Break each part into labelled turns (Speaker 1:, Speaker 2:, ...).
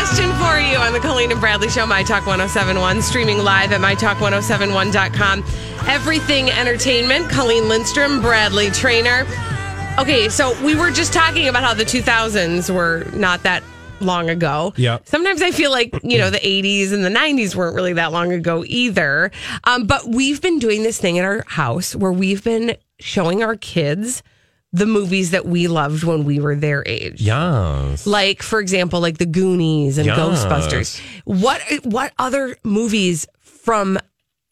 Speaker 1: I've got a question for you on the Colleen and Bradley Show, My Talk 1071, streaming live at MyTalk1071.com. Everything Entertainment, Colleen Lindstrom, Bradley Trainer. Okay, so we were just talking about how the 2000s were not that long ago.
Speaker 2: Yeah.
Speaker 1: Sometimes I feel like, you know, the 80s and the 90s weren't really that long ago either. Um, but we've been doing this thing in our house where we've been showing our kids the movies that we loved when we were their age.
Speaker 2: Yes.
Speaker 1: Like, for example, like the Goonies and
Speaker 2: Yes.
Speaker 1: Ghostbusters. What what other movies from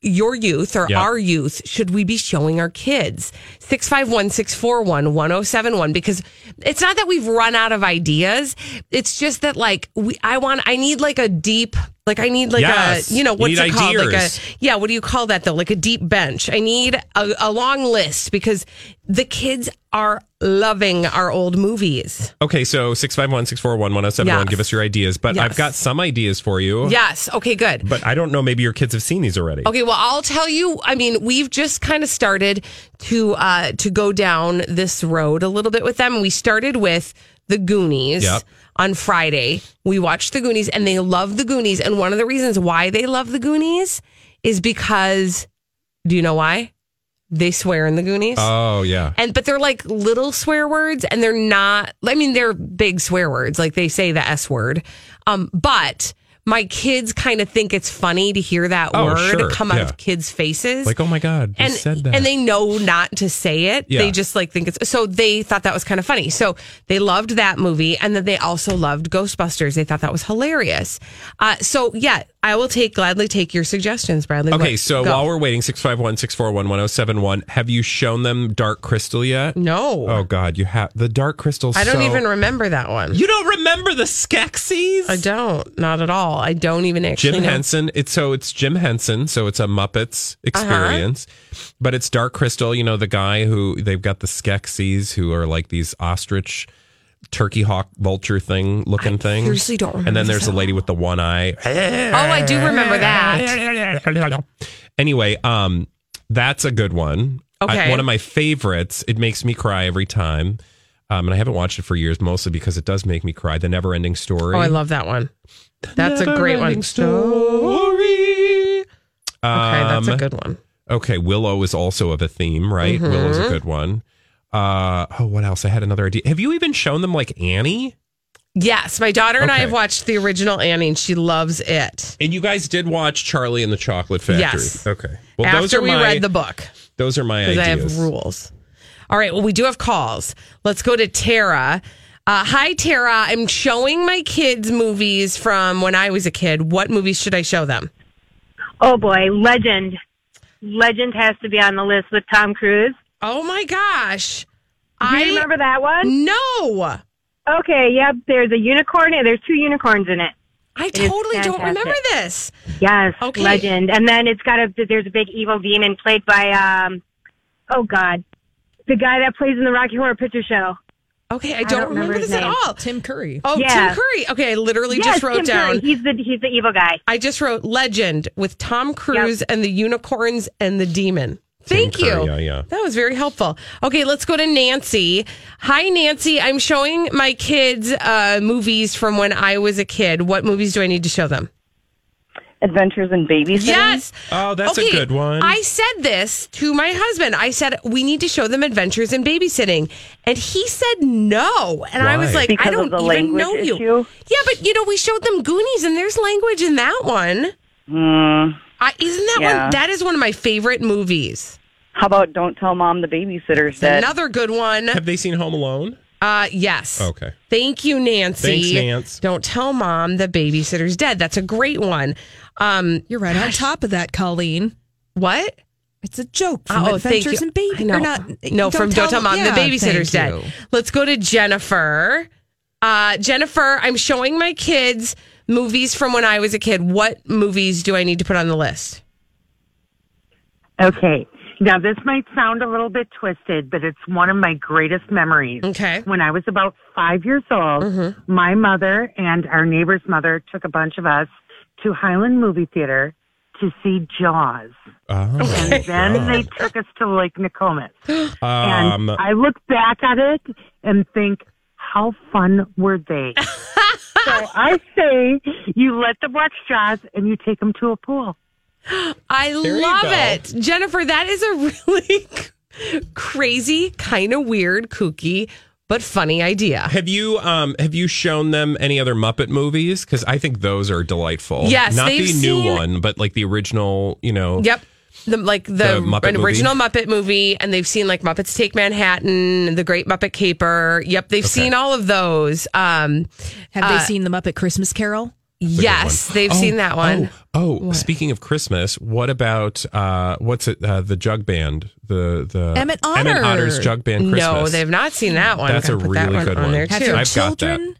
Speaker 1: your youth or
Speaker 2: Yep.
Speaker 1: our youth should we be showing our kids? 651 641 1071 because it's not that we've run out of ideas. It's just that like we I want I need like a deep like I need like
Speaker 2: Yes.
Speaker 1: a you know what's
Speaker 2: need
Speaker 1: it called like a yeah what do you call that though like a deep bench. I need a, a long list because the kids are loving our old movies.
Speaker 2: Okay, so 651 641 1071.
Speaker 1: Yes.
Speaker 2: Give us your ideas. But
Speaker 1: Yes.
Speaker 2: I've got some ideas for you.
Speaker 1: Yes. Okay, good.
Speaker 2: But I don't know. Maybe your kids have seen these already.
Speaker 1: Okay, well, I'll tell you. I mean, we've just kind of started to uh, to go down this road a little bit with them. We started with the Goonies
Speaker 2: Yep.
Speaker 1: On Friday. We watched the Goonies, and they love the Goonies. And one of the reasons why they love the Goonies is because, do you know why? They swear in the Goonies.
Speaker 2: Oh, yeah.
Speaker 1: And but they're like little swear words, and they're not. I mean, they're big swear words. Like they say the s word. Um, but my kids kind of think it's funny to hear that
Speaker 2: Oh,
Speaker 1: word
Speaker 2: sure.
Speaker 1: come out
Speaker 2: Yeah.
Speaker 1: of kids' faces.
Speaker 2: Like, oh my God,
Speaker 1: and
Speaker 2: said that.
Speaker 1: and they know not to say it.
Speaker 2: Yeah.
Speaker 1: They just like think it's so. They thought that was kind of funny. So they loved that movie, and then they also loved Ghostbusters. They thought that was hilarious. Uh, so yeah, I will take gladly take your suggestions, Bradley.
Speaker 2: Okay, so
Speaker 1: go.
Speaker 2: while we're waiting, 651 641 1071, have you shown them Dark Crystal yet?
Speaker 1: no,
Speaker 2: Oh, God, you have. The Dark Crystal
Speaker 1: I don't
Speaker 2: so-
Speaker 1: even remember that one.
Speaker 2: You don't remember the Skeksis?
Speaker 1: I don't, not at all. I don't even actually
Speaker 2: Jim
Speaker 1: know.
Speaker 2: Henson. It's so it's Jim Henson. So it's a Muppets experience, but it's Dark Crystal. You know the guy who they've got the Skeksis who are like these ostrich, turkey hawk, vulture thing looking things.
Speaker 1: seriously don't
Speaker 2: And then there's a lady with the one eye.
Speaker 1: Oh, I do remember that.
Speaker 2: Anyway, um, that's a good one. I-
Speaker 1: Okay.
Speaker 2: one of my favorites. It makes me cry every time. Um, and I haven't watched it for years, mostly because it does make me cry. The Never Ending Story.
Speaker 1: Oh, I love that one. That's a great one.
Speaker 2: Story.
Speaker 1: Okay, that's a
Speaker 2: Um,
Speaker 1: good one.
Speaker 2: Okay, Willow is also of a theme, right?
Speaker 1: Mm-hmm.
Speaker 2: Willow's a good one. Uh, oh, what else? I had another idea. Have you even shown them like Annie?
Speaker 1: Yes, my daughter and I have watched the original Annie, and she loves it.
Speaker 2: And you guys did watch Charlie and the Chocolate Factory.
Speaker 1: Yes.
Speaker 2: Okay. Well, those
Speaker 1: After
Speaker 2: are
Speaker 1: we
Speaker 2: my,
Speaker 1: read the book,
Speaker 2: Those are my ideas.
Speaker 1: I have rules. All right. Well, we do have calls. Let's go to Tara. Uh, hi, Tara. I'm showing my kids movies from when I was a kid. What movies should I show them?
Speaker 3: Oh boy, Legend. Legend has to be on the list with Tom Cruise.
Speaker 1: Oh my gosh.
Speaker 3: Do
Speaker 1: I
Speaker 3: you remember that one?
Speaker 1: No.
Speaker 3: Okay, yep. There's a unicorn. There's two unicorns in it.
Speaker 1: I totally don't remember this.
Speaker 3: Yes,
Speaker 1: Okay.
Speaker 3: Legend. And then it's got a. There's a big evil demon played by um, oh god, the guy that plays in the Rocky Horror Picture Show.
Speaker 1: Okay, I don't,
Speaker 3: don't
Speaker 1: remember,
Speaker 3: remember
Speaker 1: this
Speaker 3: his
Speaker 1: at all.
Speaker 4: Tim Curry.
Speaker 1: Oh,
Speaker 3: Yeah.
Speaker 1: Tim Curry. Okay, I literally
Speaker 3: yes,
Speaker 1: just wrote
Speaker 3: Tim
Speaker 1: down.
Speaker 3: Curry. He's the he's the evil guy.
Speaker 1: I just wrote Legend with Tom Cruise and the unicorns and the demon. Thank
Speaker 2: Curry,
Speaker 1: you.
Speaker 2: yeah, yeah.
Speaker 1: That was very helpful. Okay, let's go to Nancy. Hi, Nancy. I'm showing my kids uh, movies from when I was a kid. What movies do I need to show them?
Speaker 4: Adventures in Babysitting?
Speaker 1: Yes.
Speaker 2: Oh, that's a good one.
Speaker 1: I said this to my husband. I said we need to show them Adventures in Babysitting, and he said no. And I was like,
Speaker 4: Because
Speaker 1: I
Speaker 4: of
Speaker 1: don't
Speaker 4: the
Speaker 1: even
Speaker 4: language
Speaker 1: know you.
Speaker 4: issue?
Speaker 1: Yeah, but you know, we showed them Goonies, and there's language in that one.
Speaker 4: Hmm.
Speaker 1: I, isn't that
Speaker 4: Yeah.
Speaker 1: one? That is one of my favorite movies.
Speaker 4: How about Don't Tell Mom the Babysitter's Dead?
Speaker 1: Another good one.
Speaker 2: Have they seen Home Alone?
Speaker 1: Uh, yes.
Speaker 2: Okay.
Speaker 1: Thank you, Nancy.
Speaker 2: Thanks, Nance.
Speaker 1: Don't tell mom the babysitter's dead. That's a great one. Um,
Speaker 5: You're right on top of that, Colleen.
Speaker 1: what?
Speaker 5: It's a joke from
Speaker 1: Oh, thank
Speaker 5: Adventures
Speaker 1: you.
Speaker 5: in Baby.
Speaker 1: I know.
Speaker 5: Or not,
Speaker 1: no, from Don't Tell Mom
Speaker 5: yeah,
Speaker 1: the babysitter's
Speaker 5: thank
Speaker 1: dead. Let's go to Jennifer. Uh, Jennifer, I'm showing my kids movies from when I was a kid. What movies do I need to put on the list?
Speaker 6: Okay. Now, this might sound a little bit twisted, but it's one of my greatest memories.
Speaker 1: Okay.
Speaker 6: When I was about five years old, my mother and our neighbor's mother took a bunch of us to Highland Movie Theater to see Jaws.
Speaker 2: Oh,
Speaker 6: And then they took us to Lake Nokomis.
Speaker 2: um,
Speaker 6: And I look back at it and think, how fun were they? so I say you let them watch Jaws and you take them to a pool.
Speaker 1: I
Speaker 2: you
Speaker 1: love it. Jennifer, that is a really crazy, kind of weird, kooky, but funny idea.
Speaker 2: have you um have you shown them any other Muppet movies? Because I think those are delightful.
Speaker 1: Yes,
Speaker 2: not the
Speaker 1: they've
Speaker 2: new
Speaker 1: seen-
Speaker 2: one, but like the original. You know.
Speaker 1: Yep. The, like the,
Speaker 2: The Muppet movie?
Speaker 1: original Muppet movie, and they've seen like Muppets Take Manhattan, The Great Muppet Caper. Yep, they've seen all of those. Um,
Speaker 5: Have
Speaker 1: Uh,
Speaker 5: they seen the Muppet Christmas Carol?
Speaker 1: Yes, they've seen that one.
Speaker 2: Oh, oh speaking of Christmas, what about uh what's it? Uh, the Jug Band, the the
Speaker 5: Emmett
Speaker 2: Emmet
Speaker 5: Otter.
Speaker 2: Otter's Jug Band Christmas.
Speaker 1: No, they've not seen that one.
Speaker 2: That's a
Speaker 1: Gotta that
Speaker 2: really good
Speaker 1: on
Speaker 2: one.
Speaker 1: there
Speaker 5: Have
Speaker 1: too.
Speaker 5: your
Speaker 2: I've
Speaker 5: children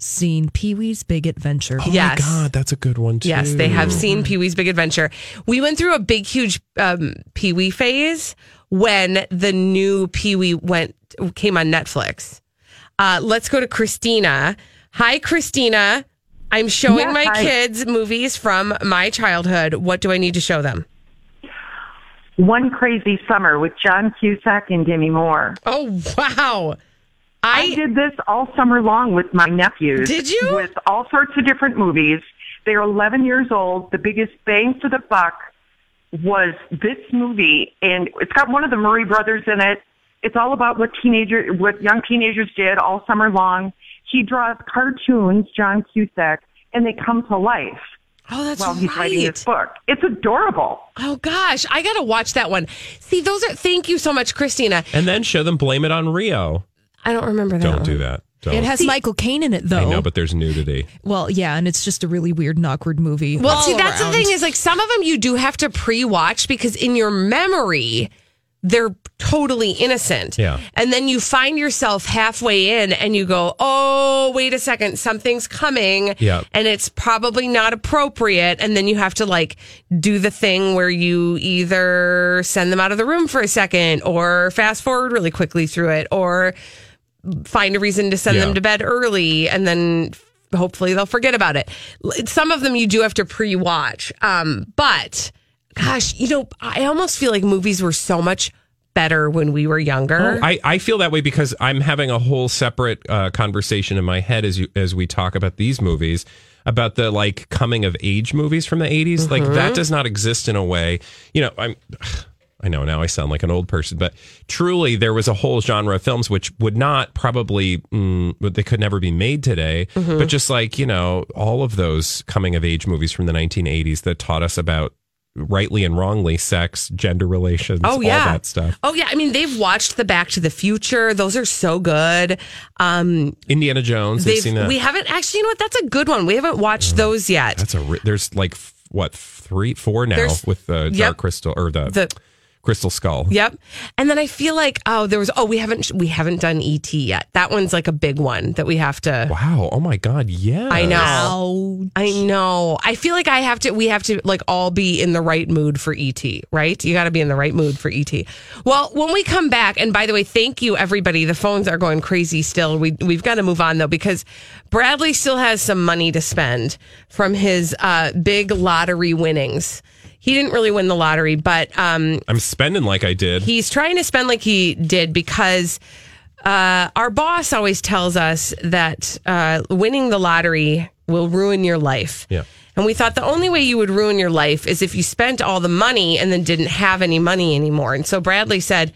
Speaker 5: seen Pee Wee's Big Adventure?
Speaker 2: Oh
Speaker 1: Yes.
Speaker 2: my god, that's a good one too.
Speaker 1: Yes, they have seen Pee Wee's Big Adventure. We went through a big, huge um, Pee Wee phase when the new Pee Wee went came on Netflix. Uh, let's go to Christina. Hi, Christina. I'm showing
Speaker 6: Yeah,
Speaker 1: my
Speaker 6: hi.
Speaker 1: kids movies from my childhood. What do I need to show them?
Speaker 6: One Crazy Summer with John Cusack and Demi Moore.
Speaker 1: Oh wow!
Speaker 6: I
Speaker 1: I
Speaker 6: did this all summer long with my nephews.
Speaker 1: Did you?
Speaker 6: With all sorts of different movies. They're 11 years old. The biggest bang for the buck was this movie, and it's got one of the Murray brothers in it. It's all about what teenager, what young teenagers did all summer long. He draws cartoons, John Cusack, and they come to life
Speaker 1: oh that's
Speaker 6: while he's writing his book. It's adorable.
Speaker 1: Oh gosh, I gotta watch that one. See, those are. Thank you so much, Christina.
Speaker 2: And then show them Blame It on Rio.
Speaker 1: I don't remember that.
Speaker 2: Don't
Speaker 1: one.
Speaker 2: do that. Don't.
Speaker 5: It has Michael Caine in it, though.
Speaker 2: I know, but there's nudity.
Speaker 5: well, yeah, and it's just a really weird and awkward movie.
Speaker 1: Well,
Speaker 5: all
Speaker 1: see, that's
Speaker 5: around.
Speaker 1: the thing is like some of them you do have to pre-watch because in your memory they're totally innocent.
Speaker 2: Yeah.
Speaker 1: And then you find yourself halfway in and you go, "Oh, wait a second, something's coming."
Speaker 2: Yeah.
Speaker 1: And it's probably not appropriate and then you have to like do the thing where you either send them out of the room for a second or fast forward really quickly through it or find a reason to send
Speaker 2: Yeah.
Speaker 1: them to bed early and then hopefully they'll forget about it. Some of them you do have to pre watch. Um, but gosh, you know, I almost feel like movies were so much better when we were younger.
Speaker 2: I, I feel that way because I'm having a whole separate uh, conversation in my head as you as we talk about these movies about the like coming of age movies from the 80s. Like that does not exist in a way. You know, I'm. I know now I sound like an old person, but truly there was a whole genre of films which would not probably, mm, but they could never be made today. But just like, you know, all of those coming of age movies from the 1980s that taught us about rightly and wrongly sex, gender relations,
Speaker 1: Oh yeah,
Speaker 2: all that stuff.
Speaker 1: Oh yeah, I mean they've watched the Back to the Future; those are so good. Um,
Speaker 2: Indiana Jones. They've
Speaker 1: they've
Speaker 2: seen that.
Speaker 1: we haven't actually. You know what? That's a good one. We haven't watched those yet.
Speaker 2: That's a there's like what three four now
Speaker 1: There's-
Speaker 2: with the dark crystal or the,
Speaker 1: The
Speaker 2: crystal skull.
Speaker 1: Yep. And then I feel like oh there was oh we haven't we haven't done ET yet. That one's like a big one that we have to
Speaker 2: Wow! Oh my God! Yeah,
Speaker 1: I know.
Speaker 5: Ouch.
Speaker 1: I know. I feel like I have to we have to like all be in the right mood for ET, right? You got to be in the right mood for ET. Well, when we come back and by the way, thank you everybody. The phones are going crazy still. We we've got to move on though because Bradley still has some money to spend from his uh big lottery winnings. He didn't really win the lottery, but um
Speaker 2: I'm spending like I did.
Speaker 1: he's trying to spend like he did because uh, our boss always tells us that uh, winning the lottery will ruin your life.
Speaker 2: Yeah.
Speaker 1: And we thought the only way you would ruin your life is if you spent all the money and then didn't have any money anymore. And so Bradley said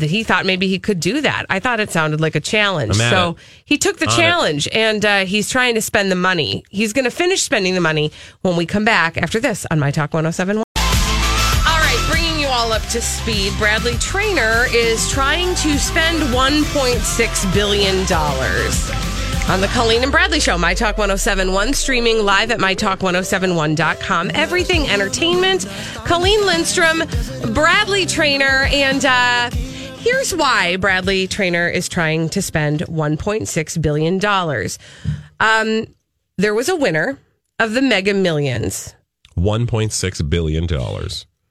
Speaker 1: he thought maybe he could do that. I thought it sounded like a challenge. So
Speaker 2: it.
Speaker 1: he took the
Speaker 2: On it.
Speaker 1: challenge and uh, he's trying to spend the money. He's going to finish spending the money when we come back after this on My Talk 1071. All right, bringing you all up to speed. Bradley Trainer is trying to spend $1.6 billion on the Colleen and Bradley Show, My Talk 1071, streaming live at MyTalk1071.com. Everything Entertainment, Colleen Lindstrom, Bradley Trainer, and uh, here's why Bradley Trainer is trying to spend $1.6 billion. Um, there was a winner of the Mega Millions
Speaker 2: $1.6 billion.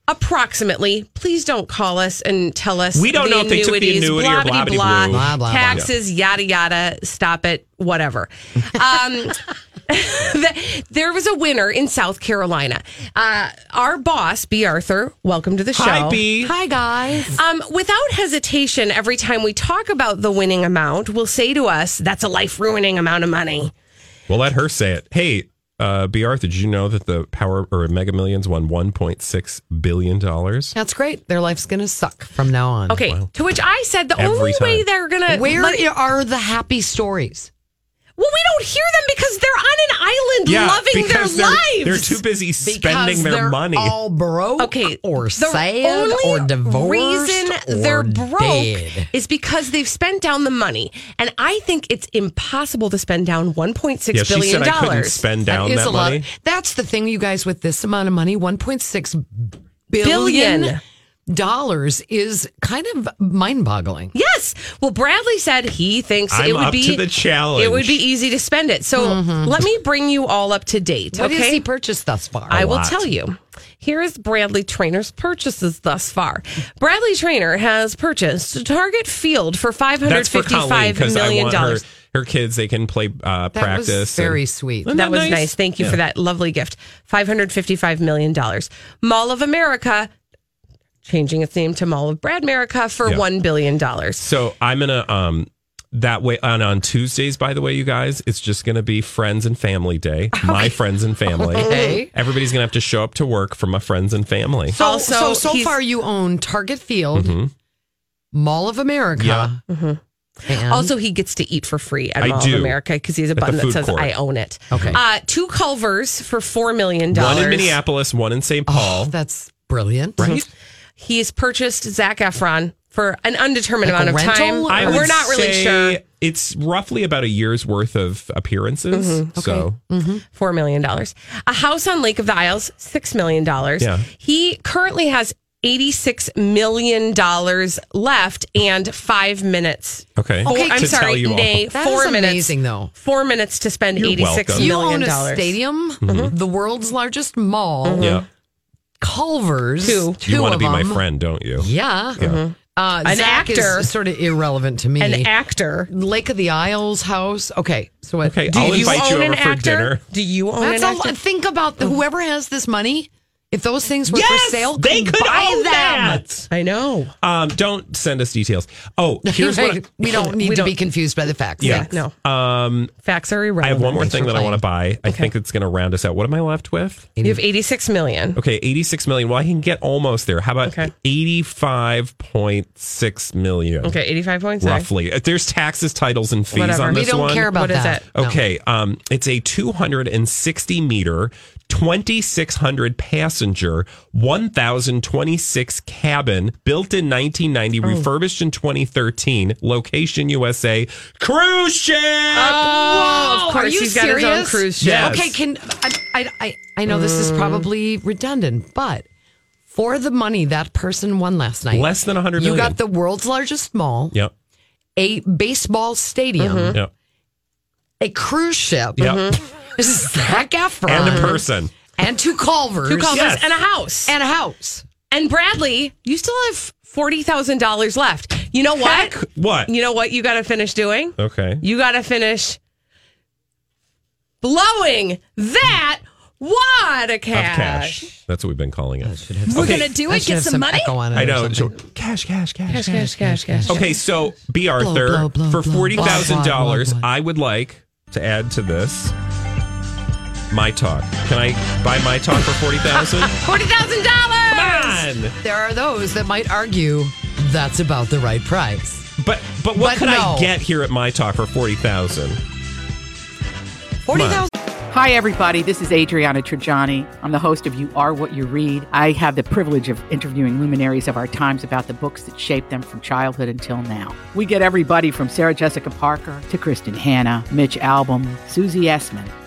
Speaker 1: Approximately. Please don't call us and tell us
Speaker 2: We don't
Speaker 1: the
Speaker 2: know if they took the
Speaker 1: annuities,
Speaker 2: annuity or
Speaker 1: blah,
Speaker 2: blah,
Speaker 1: blah,
Speaker 2: blah,
Speaker 7: blah, blah.
Speaker 1: taxes, yada yada. Stop it, whatever. Um, there was a winner in South Carolina. Uh, our boss, B. Arthur, welcome to the show.
Speaker 2: Hi, B.
Speaker 7: Hi, guys.
Speaker 1: Um, without hesitation, every time we talk about the winning amount, will say to us, "That's a life ruining amount of money."
Speaker 2: We'll let her say it. Hey, uh, B. Arthur, did you know that the Power or Mega Millions won $1.6 billion?
Speaker 7: That's great. Their life's going to suck from now on.
Speaker 1: Okay, to which I said the
Speaker 2: Every
Speaker 1: only way they're gonna
Speaker 7: Where
Speaker 1: money-
Speaker 7: are the happy stories?
Speaker 1: Well, we don't hear them because they're on an island loving their
Speaker 2: because they're,
Speaker 1: lives.
Speaker 2: They're too busy spending
Speaker 7: Because
Speaker 2: their
Speaker 7: they're
Speaker 2: money.
Speaker 7: all broke
Speaker 1: Okay,
Speaker 7: or
Speaker 1: the
Speaker 7: sad
Speaker 1: only
Speaker 7: or divorced The
Speaker 1: reason
Speaker 7: or
Speaker 1: they're broke
Speaker 7: dead.
Speaker 1: is because they've spent down the money, and I think it's impossible to spend down one point six
Speaker 2: yeah, she
Speaker 1: billion
Speaker 2: said I couldn't
Speaker 1: dollars.
Speaker 2: spend down
Speaker 7: is
Speaker 2: that
Speaker 7: a lot.
Speaker 2: money.
Speaker 7: That's the thing, you guys, with this amount of money, 1.6
Speaker 1: Billion.
Speaker 7: billion dollars is kind of mind boggling.
Speaker 1: Yes. Well, Bradley said he thinks
Speaker 2: I'm
Speaker 1: it would
Speaker 2: up
Speaker 1: be
Speaker 2: to the challenge.
Speaker 1: It would be easy to spend it. So let me bring you all up to date.
Speaker 7: Mm-hmm. What
Speaker 1: okay?
Speaker 7: has he purchased thus far?
Speaker 1: I will
Speaker 2: lot.
Speaker 1: tell you. Here is Bradley Trainer's purchases thus far. Bradley Trainer has purchased Target Field for five hundred
Speaker 2: That's for Colleen
Speaker 1: fifty-five
Speaker 2: because I
Speaker 1: million
Speaker 2: want her,
Speaker 1: dollars.
Speaker 2: her kids, they can play uh,
Speaker 7: that
Speaker 2: practice.
Speaker 7: was very
Speaker 2: and-
Speaker 7: sweet.
Speaker 2: Isn't
Speaker 1: That was
Speaker 2: nice?
Speaker 1: nice. Thank you for that lovely gift. $555 million. Mall of America, changing its name to Mall of Brad America for
Speaker 2: Yeah.
Speaker 1: $1 billion.
Speaker 2: So I'm gonna um that way on on Tuesdays. By the way, you guys, it's just gonna be friends and family day. My friends and family.
Speaker 7: Okay.
Speaker 2: Everybody's gonna have to show up to work for my friends and family.
Speaker 7: So,
Speaker 1: Also,
Speaker 7: so, so
Speaker 1: he's-
Speaker 7: far you own Target Field,
Speaker 2: Mhm.
Speaker 7: Mall of America.
Speaker 2: Yeah.
Speaker 7: and-
Speaker 1: Also, he gets to eat for free at
Speaker 2: I
Speaker 1: Mall
Speaker 2: do.
Speaker 1: of America because he has a
Speaker 2: the
Speaker 1: button that says
Speaker 2: court.
Speaker 1: "I own it."
Speaker 7: Okay.
Speaker 1: Uh, two Culvers for four million dollars.
Speaker 2: One in Minneapolis, one in St. Paul.
Speaker 7: oh, that's brilliant.
Speaker 2: right?
Speaker 1: He's purchased Zac Efron for an undetermined
Speaker 7: Like
Speaker 1: amount of time.
Speaker 2: I would
Speaker 1: We're not really
Speaker 2: say
Speaker 1: sure.
Speaker 2: It's roughly about a year's worth of appearances.
Speaker 1: Mm-hmm.
Speaker 2: So
Speaker 1: Four million dollars. A house on Lake of the Isles, six million dollars.
Speaker 2: Yeah.
Speaker 1: He currently has eighty-six million dollars left and five minutes.
Speaker 2: okay,
Speaker 1: Four- I'm
Speaker 2: to
Speaker 1: sorry,
Speaker 2: tell you
Speaker 1: nay,
Speaker 7: That
Speaker 1: four
Speaker 7: is
Speaker 1: minutes.
Speaker 7: amazing, though.
Speaker 1: Four minutes to spend
Speaker 2: You're
Speaker 1: eighty-six
Speaker 2: welcome.
Speaker 7: You own a
Speaker 1: dollars.
Speaker 7: stadium,
Speaker 1: Mm-hmm.
Speaker 7: the world's largest mall.
Speaker 2: Yeah,
Speaker 7: Culver's.
Speaker 1: Two.
Speaker 7: two
Speaker 2: you want to
Speaker 7: of
Speaker 2: be my friend, don't you?
Speaker 7: Yeah. Uh,
Speaker 1: An
Speaker 7: Zac
Speaker 1: actor.
Speaker 7: is sort of irrelevant to me.
Speaker 1: An actor.
Speaker 7: Lake of the Isles house. Okay, so what?
Speaker 2: Okay,
Speaker 1: Do
Speaker 2: I'll
Speaker 1: you
Speaker 2: invite you
Speaker 1: own
Speaker 2: over
Speaker 1: an
Speaker 2: for
Speaker 1: actor?
Speaker 2: dinner.
Speaker 1: Do you own
Speaker 7: That's
Speaker 1: an
Speaker 7: a
Speaker 1: actor?
Speaker 7: lot. Think about the, whoever has this money. If those things were
Speaker 2: Yes,
Speaker 7: for sale,
Speaker 2: they could
Speaker 7: buy
Speaker 2: own
Speaker 7: them.
Speaker 2: that.
Speaker 1: I know.
Speaker 2: Um, don't send us details. Oh, here's what. I-
Speaker 7: we don't need
Speaker 1: We
Speaker 7: to
Speaker 1: don't-
Speaker 7: be confused by the facts.
Speaker 2: Yeah.
Speaker 1: No.
Speaker 2: Um,
Speaker 1: Facts are irrelevant.
Speaker 2: I have one more
Speaker 7: Thanks
Speaker 2: thing
Speaker 7: for
Speaker 2: that I want to
Speaker 7: playing.
Speaker 2: buy. I think it's going to round us out. What am I left with?
Speaker 1: You have eighty-six million.
Speaker 2: Okay, 86 million. Well, I can get almost there. How about
Speaker 1: Okay.
Speaker 2: 85.6 million?
Speaker 1: Okay, eighty-five points.
Speaker 2: Roughly. Uh, There's taxes, titles, and fees
Speaker 1: Whatever.
Speaker 2: on
Speaker 7: We don't
Speaker 2: one.
Speaker 7: care about
Speaker 1: What is
Speaker 7: that.
Speaker 1: it?
Speaker 7: No.
Speaker 2: Okay, um, it's a 260 meter, 2,600 passenger, 1,026 cabin, built in 1990,
Speaker 1: Oh.
Speaker 2: refurbished in 2013, location USA, cruise ship.
Speaker 1: Uh, Whoa, of course,
Speaker 7: Are you
Speaker 1: he's got his own
Speaker 7: serious?
Speaker 1: cruise ship.
Speaker 2: Yes.
Speaker 7: Okay, can I, I? I I know this is mm. probably redundant, but for the money that person won last night,
Speaker 2: Less than 100
Speaker 7: you got the world's largest mall,
Speaker 2: Yep,
Speaker 7: a baseball stadium, mm-hmm.
Speaker 2: yep,
Speaker 7: a cruise ship,
Speaker 2: yep. Mm-hmm.
Speaker 7: Zac Efron,
Speaker 2: And a person.
Speaker 7: and two Culvers,
Speaker 1: Two Culvers
Speaker 2: Yes.
Speaker 1: and a house.
Speaker 7: and a house.
Speaker 1: And Bradley, you still have forty thousand dollars left. You know what?
Speaker 2: Heck, what?
Speaker 1: You know what? You got to finish doing.
Speaker 2: Okay.
Speaker 1: You got to finish blowing that wad of
Speaker 2: Of
Speaker 1: cash.
Speaker 2: cash. That's what we've been calling it.
Speaker 5: We're
Speaker 2: Okay.
Speaker 5: going to do it, get
Speaker 7: have
Speaker 5: some, money.
Speaker 7: echo on it
Speaker 2: I know.
Speaker 7: something.
Speaker 2: So, cash, cash, cash,
Speaker 1: Cash, cash, cash, cash.
Speaker 2: Okay, so B. Arthur,
Speaker 7: blow, blow,
Speaker 2: for forty thousand dollars. I would like to add to this My Talk. Can I buy My Talk for forty thousand?
Speaker 1: Forty thousand dollars.
Speaker 2: Come on.
Speaker 7: There are those that might argue that's about the right price.
Speaker 2: But but what
Speaker 7: But
Speaker 2: could
Speaker 7: no.
Speaker 2: I get here at My Talk for forty thousand?
Speaker 7: Forty thousand.
Speaker 8: Hi, everybody. This is Adriana Trigiani. I'm the host of You Are What You Read. I have the privilege of interviewing luminaries of our times about the books that shaped them from childhood until now. We get everybody from Sarah Jessica Parker to Kristin Hannah, Mitch Albom, Susie Essman,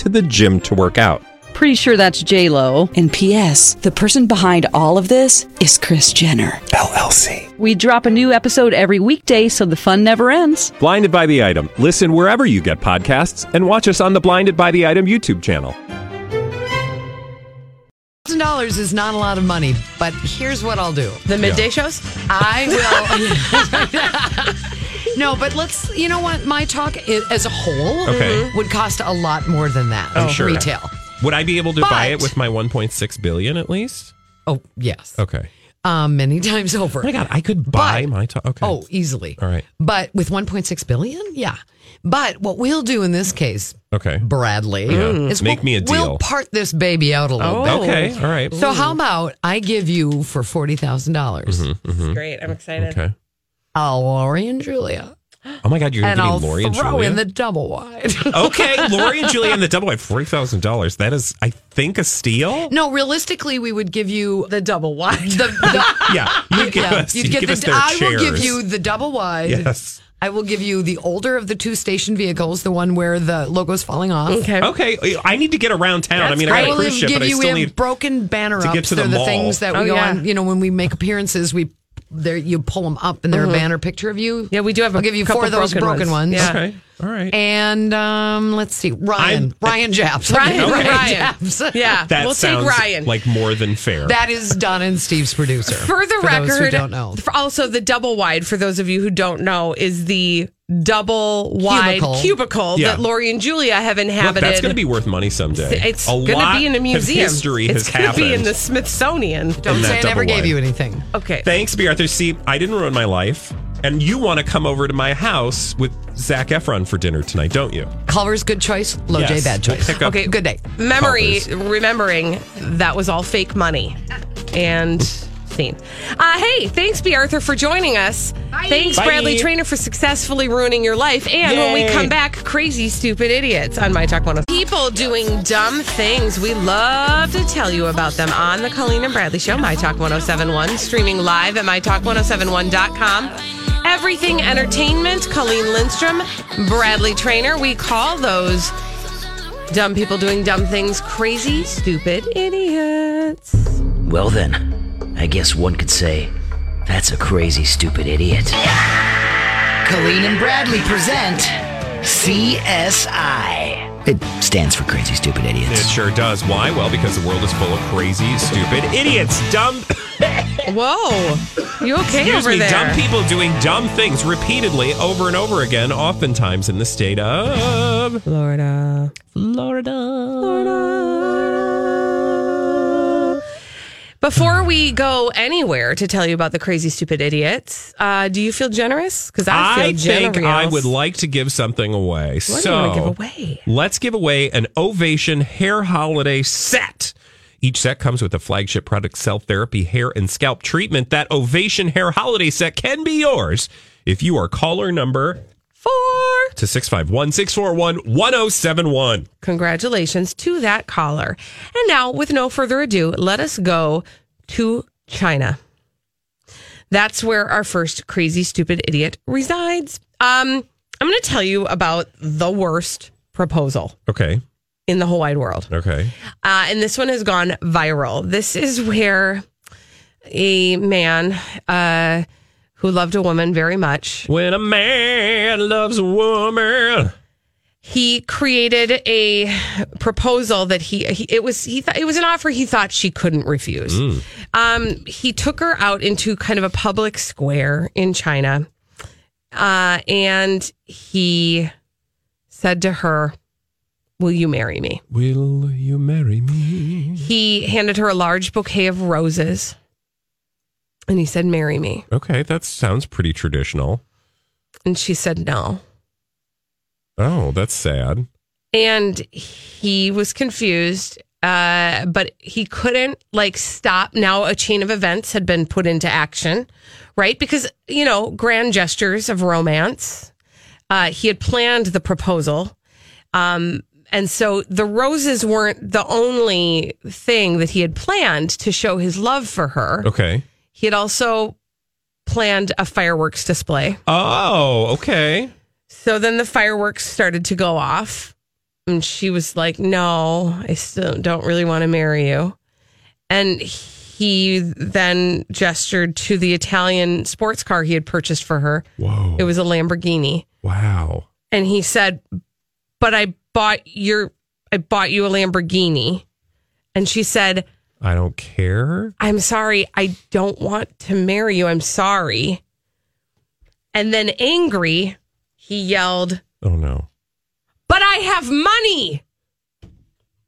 Speaker 9: to the gym to work out.
Speaker 10: Pretty sure that's J Lo.
Speaker 11: And P.S. The person behind all of this is Kris Jenner
Speaker 9: LLC.
Speaker 10: We drop a new episode every weekday, so the fun never ends.
Speaker 9: Blinded by the item. Listen wherever you get podcasts, and watch us on the Blinded by the Item YouTube channel.
Speaker 7: Thousand dollars is not a lot of money, but here's what I'll do.
Speaker 1: The midday shows.
Speaker 7: I will. no, but let's. You know what? My talk i- as a whole
Speaker 2: Okay.
Speaker 7: would cost a lot more than that.
Speaker 2: I'm sure.
Speaker 7: Retail.
Speaker 2: Would I be able to buy it
Speaker 7: But-
Speaker 2: with my one point six billion at least?
Speaker 7: Oh yes.
Speaker 2: Okay.
Speaker 7: Um, many times over.
Speaker 2: Oh my god, I could buy
Speaker 7: But-
Speaker 2: My Talk. Okay.
Speaker 7: Oh, easily.
Speaker 2: All right.
Speaker 7: But with 1.6 billion, yeah. But what we'll do in this case,
Speaker 2: Okay.
Speaker 7: Bradley,
Speaker 2: Yeah.
Speaker 7: is
Speaker 2: Make
Speaker 7: we'll,
Speaker 2: me a deal.
Speaker 7: We'll
Speaker 2: deal.
Speaker 7: part this baby out a little bit.
Speaker 2: Okay. All right.
Speaker 7: So how about I give you for forty thousand dollars,
Speaker 2: Mhm.
Speaker 1: Great. I'm excited.
Speaker 2: Okay.
Speaker 7: I'll Lori and Julia,
Speaker 2: Oh my god, you're
Speaker 7: and
Speaker 2: gonna
Speaker 7: I'll
Speaker 2: Lori and
Speaker 7: throw
Speaker 2: Julia.
Speaker 7: in the double wide.
Speaker 2: okay, Lori and Julia and the double wide, forty thousand dollars. That is, I think, a steal.
Speaker 7: no, realistically, we would give you
Speaker 1: The double wide.
Speaker 7: the. the
Speaker 2: Yeah, you give
Speaker 7: yeah,
Speaker 2: us.
Speaker 7: you'd
Speaker 2: you
Speaker 7: get
Speaker 2: give
Speaker 7: the.
Speaker 2: us their
Speaker 7: I will give you the double wide.
Speaker 2: Yes.
Speaker 7: I will give you the older of the two station vehicles, the one where the logo's falling off.
Speaker 1: Okay.
Speaker 2: Okay, I need to get around town. I mean, I
Speaker 7: I
Speaker 2: got a cruise ship,
Speaker 7: give
Speaker 2: but I
Speaker 7: you
Speaker 2: still
Speaker 7: a
Speaker 2: need.
Speaker 7: broken banner
Speaker 2: to
Speaker 7: ups.
Speaker 2: get to the
Speaker 7: They're the things that
Speaker 1: Oh,
Speaker 7: we go
Speaker 1: yeah.
Speaker 7: on. You know, when we make appearances, we there you pull them up and they're a banner picture of you.
Speaker 1: Yeah, we do have
Speaker 7: I'll give you four of those
Speaker 1: broken
Speaker 7: broken
Speaker 1: ones.
Speaker 7: ones.
Speaker 1: Yeah.
Speaker 2: Okay, all right.
Speaker 7: And um, let's see, Ryan,
Speaker 2: I'm-
Speaker 7: Ryan Japs,
Speaker 1: Ryan,
Speaker 7: Okay,
Speaker 1: Ryan.
Speaker 7: Japs.
Speaker 1: Yeah.
Speaker 2: that
Speaker 1: we'll
Speaker 2: sounds
Speaker 1: take Ryan.
Speaker 2: like more than fair.
Speaker 7: that is Don and Steve's producer.
Speaker 1: for the record,
Speaker 7: those who don't know.
Speaker 1: also the double wide. For those of you who don't know, is the double wide
Speaker 7: Cubicle.
Speaker 1: cubicle,
Speaker 2: Yeah.
Speaker 1: that Lori and Julia have
Speaker 2: Look,
Speaker 1: inhabited.
Speaker 2: that's going to be worth money someday.
Speaker 1: It's going to be in a museum.
Speaker 2: history
Speaker 1: it's
Speaker 2: has
Speaker 1: gonna
Speaker 2: happened.
Speaker 1: be in the Smithsonian.
Speaker 7: Don't say I never
Speaker 2: double
Speaker 7: gave
Speaker 2: wide.
Speaker 7: you anything.
Speaker 1: Okay.
Speaker 2: Thanks, B. Arthur. See, I didn't ruin my life, and you want to come over to my house with Zac Efron for dinner tonight, don't you?
Speaker 7: Culver's good choice. Low J
Speaker 2: Yes.
Speaker 7: bad choice.
Speaker 2: We'll pick up
Speaker 1: Okay.
Speaker 7: Good day.
Speaker 1: Memory,
Speaker 2: Culvers.
Speaker 1: remembering that was all fake money. And scene. Uh, hey, thanks, B. Arthur, for joining us. Thanks,
Speaker 2: Bye.
Speaker 1: Bradley Trainer, for successfully ruining your life. And when we come back, crazy, stupid idiots on My Talk 105. People doing dumb things. We love to tell you about them on the Colleen and Bradley Show, My Talk 1071, streaming live at MyTalk1071.com. Everything Entertainment, Colleen Lindstrom, Bradley Trainer. We call those dumb people doing dumb things crazy, stupid idiots.
Speaker 12: Well, then, I guess one could say that's a crazy, stupid idiot. Colleen and Bradley present CSI. It stands for Crazy Stupid idiots.
Speaker 2: It sure does. Why? Well, because the world is full of crazy, stupid idiots. Dumb.
Speaker 1: Whoa. You okay
Speaker 2: Excuse
Speaker 1: over
Speaker 2: me.
Speaker 1: there?
Speaker 2: Dumb people doing dumb things repeatedly over and over again, oftentimes in the state of
Speaker 1: Florida.
Speaker 2: Florida. Florida.
Speaker 1: Before we go anywhere to tell you about the crazy, stupid idiots, uh, do you feel generous? Because I feel
Speaker 2: I think
Speaker 1: generous.
Speaker 2: I would like to give something away.
Speaker 1: What
Speaker 2: so
Speaker 1: do you want to give away?
Speaker 2: let's give away an Ovation hair holiday set. Each set comes with a flagship product, cell therapy, hair, and scalp treatment. That Ovation hair holiday set can be yours if you are caller number
Speaker 1: Four.
Speaker 2: to 651 641 1071.
Speaker 1: Congratulations to that caller. And now, with no further ado, let us go to China. That's where our first crazy, stupid idiot resides. Um, I'm going to tell you about the worst proposal
Speaker 2: Okay.
Speaker 1: in the whole wide world.
Speaker 2: Okay.
Speaker 1: Uh, and this one has gone viral. This is where a man uh, who loved a woman very much
Speaker 2: When a man loves a woman.
Speaker 1: he created a proposal that he, he it was he thought it was an offer he thought she couldn't refuse.
Speaker 2: Mm.
Speaker 1: Um, he took her out into kind of a public square in China, uh, and he said to her, "Will you marry me?"
Speaker 2: Will you marry me?
Speaker 1: He handed her a large bouquet of roses, and he said, "Marry me."
Speaker 2: Okay, that sounds pretty traditional.
Speaker 1: And she said, "No."
Speaker 2: Oh, that's sad.
Speaker 1: and he was confused uh but he couldn't like stop now a chain of events had been put into action right because you know grand gestures of romance uh he had planned the proposal um and so the roses weren't the only thing that he had planned to show his love for her
Speaker 2: Okay.
Speaker 1: He had also planned a fireworks display
Speaker 2: Oh, okay.
Speaker 1: so then the fireworks started to go off. And she was like, No, I still don't really want to marry you. And he then gestured to the Italian sports car he had purchased for her.
Speaker 2: Whoa.
Speaker 1: It was a Lamborghini.
Speaker 2: Wow.
Speaker 1: And he said, But I bought your I bought you a Lamborghini. And she said,
Speaker 2: I don't care.
Speaker 1: I'm sorry, I don't want to marry you. I'm sorry. And then angry, he yelled,
Speaker 2: Oh no.
Speaker 1: But I have money.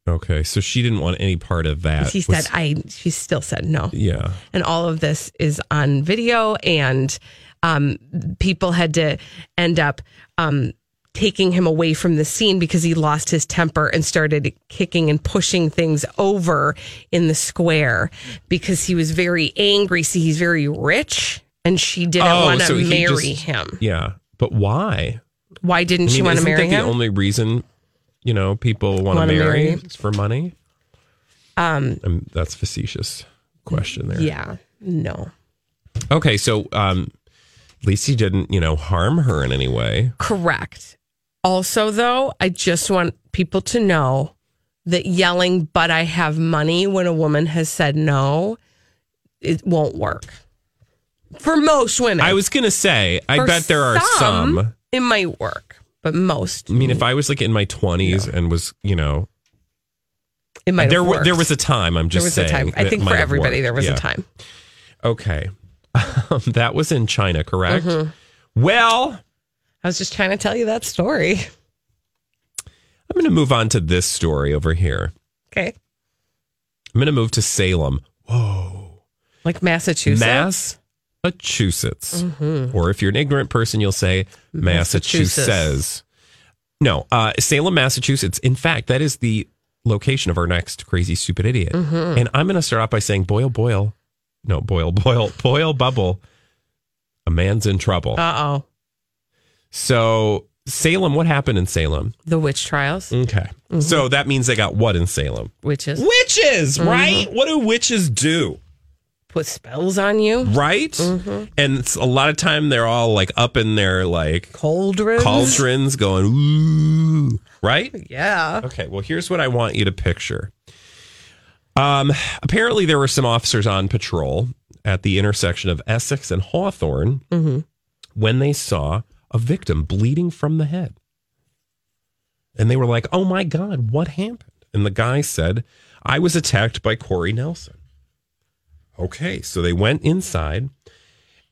Speaker 2: Okay, so she didn't want any part of that.
Speaker 1: She
Speaker 2: Was-
Speaker 1: said, I, she still said no.
Speaker 2: Yeah.
Speaker 1: And all of this is on video, and um, people had to end up um, taking him away from the scene because he lost his temper and started kicking and pushing things over in the square because he was very angry. See, he's very rich, and she didn't
Speaker 2: Oh,
Speaker 1: want to
Speaker 2: so
Speaker 1: marry
Speaker 2: just-
Speaker 1: him.
Speaker 2: Yeah, but why?
Speaker 1: Why didn't
Speaker 2: I
Speaker 1: she want to marry him?
Speaker 2: The only reason, you know, people want to marry,
Speaker 1: marry.
Speaker 2: is for money.
Speaker 1: um,
Speaker 2: Um, that's facetious question there.
Speaker 1: yeah, no.
Speaker 2: Okay, so um, at least he didn't, you know, harm her in any way.
Speaker 1: Correct. Also, though, I just want people to know that yelling, but I have money when a woman has said no, it won't work. For most women.
Speaker 2: I was gonna say, I
Speaker 1: For
Speaker 2: bet there are some.
Speaker 1: It might work, but most.
Speaker 2: I mean, if I was like in my twenties and was, you know,
Speaker 1: It might
Speaker 2: there there was a time. I'm
Speaker 1: There
Speaker 2: just
Speaker 1: was
Speaker 2: saying.
Speaker 1: a time. I think for everybody,
Speaker 2: worked.
Speaker 1: there was
Speaker 2: Yeah.
Speaker 1: a time.
Speaker 2: Okay, that was in China, correct?
Speaker 1: Mhm.
Speaker 2: Well,
Speaker 1: I was just trying to tell you that story.
Speaker 2: I'm going to move on to this story over here.
Speaker 1: Okay.
Speaker 2: I'm going to move to Salem, Whoa.
Speaker 1: Like Massachusetts.
Speaker 2: Massachusetts.
Speaker 1: Mhm.
Speaker 2: Or if you're an ignorant person, you'll say Massachusetts.
Speaker 1: Massachusetts.
Speaker 2: No, uh, Salem, Massachusetts. In fact, that is the location of our next crazy stupid idiot.
Speaker 1: Mhm.
Speaker 2: And I'm going to start off by saying, boil, boil. No, boil, boil, boil, bubble. A man's in trouble.
Speaker 1: Uh oh.
Speaker 2: So, Salem, what happened in Salem?
Speaker 1: The witch trials.
Speaker 2: Okay. So that means they got what in Salem?
Speaker 1: Witches.
Speaker 2: Witches,
Speaker 1: Mhm.
Speaker 2: right? What do witches do?
Speaker 1: Put spells on you.
Speaker 2: Right? And it's a lot of time they're all like up in their like
Speaker 1: cauldrons,
Speaker 2: cauldrons going, ooh, right?
Speaker 1: Yeah.
Speaker 2: Okay, well, here's what I want you to picture. Um, apparently, there were some officers on patrol at the intersection of Essex and Hawthorne
Speaker 1: Mm-hmm.
Speaker 2: when they saw a victim bleeding from the head. And they were like, oh my God, what happened? And the guy said, I was attacked by Corey Nelson. Okay, so they went inside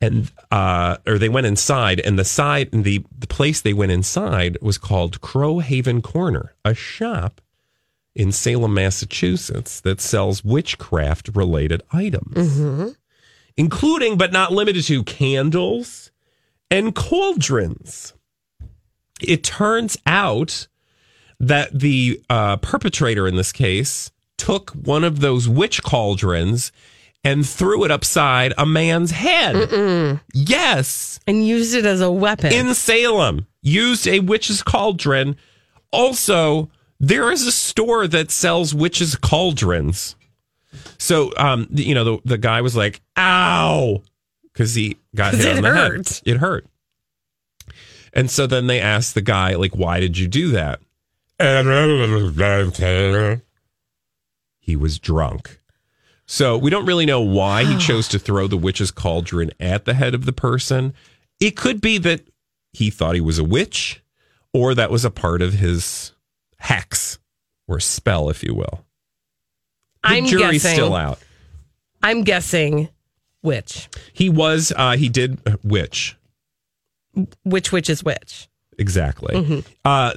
Speaker 2: and uh or they went inside and the side and the the place they went inside was called Crow Haven Corner, a shop in Salem, Massachusetts that sells witchcraft related items,
Speaker 1: Mm-hmm.
Speaker 2: including but not limited to candles and cauldrons. It turns out that the uh, perpetrator in this case took one of those witch cauldrons and threw it upside a man's head. Yes.
Speaker 1: And used it as a weapon.
Speaker 2: In Salem, used a witch's cauldron. Also, there is a store that sells witches' cauldrons. So, um, you know, the, the guy was like, ow, because he got hit
Speaker 1: it
Speaker 2: on the
Speaker 1: hurt.
Speaker 2: head. It hurt. And so then they asked the guy, like, why did you do that? He was drunk. So we don't really know why he chose to throw the witch's cauldron at the head of the person. It could be that he thought he was a witch, or that was a part of his hex or spell, if you will. The
Speaker 1: I'm
Speaker 2: jury's
Speaker 1: guessing.
Speaker 2: still out.
Speaker 1: I'm guessing which.
Speaker 2: He was, uh, he did which
Speaker 1: Which which is which.
Speaker 2: exactly.
Speaker 1: Mhm.
Speaker 2: Uh,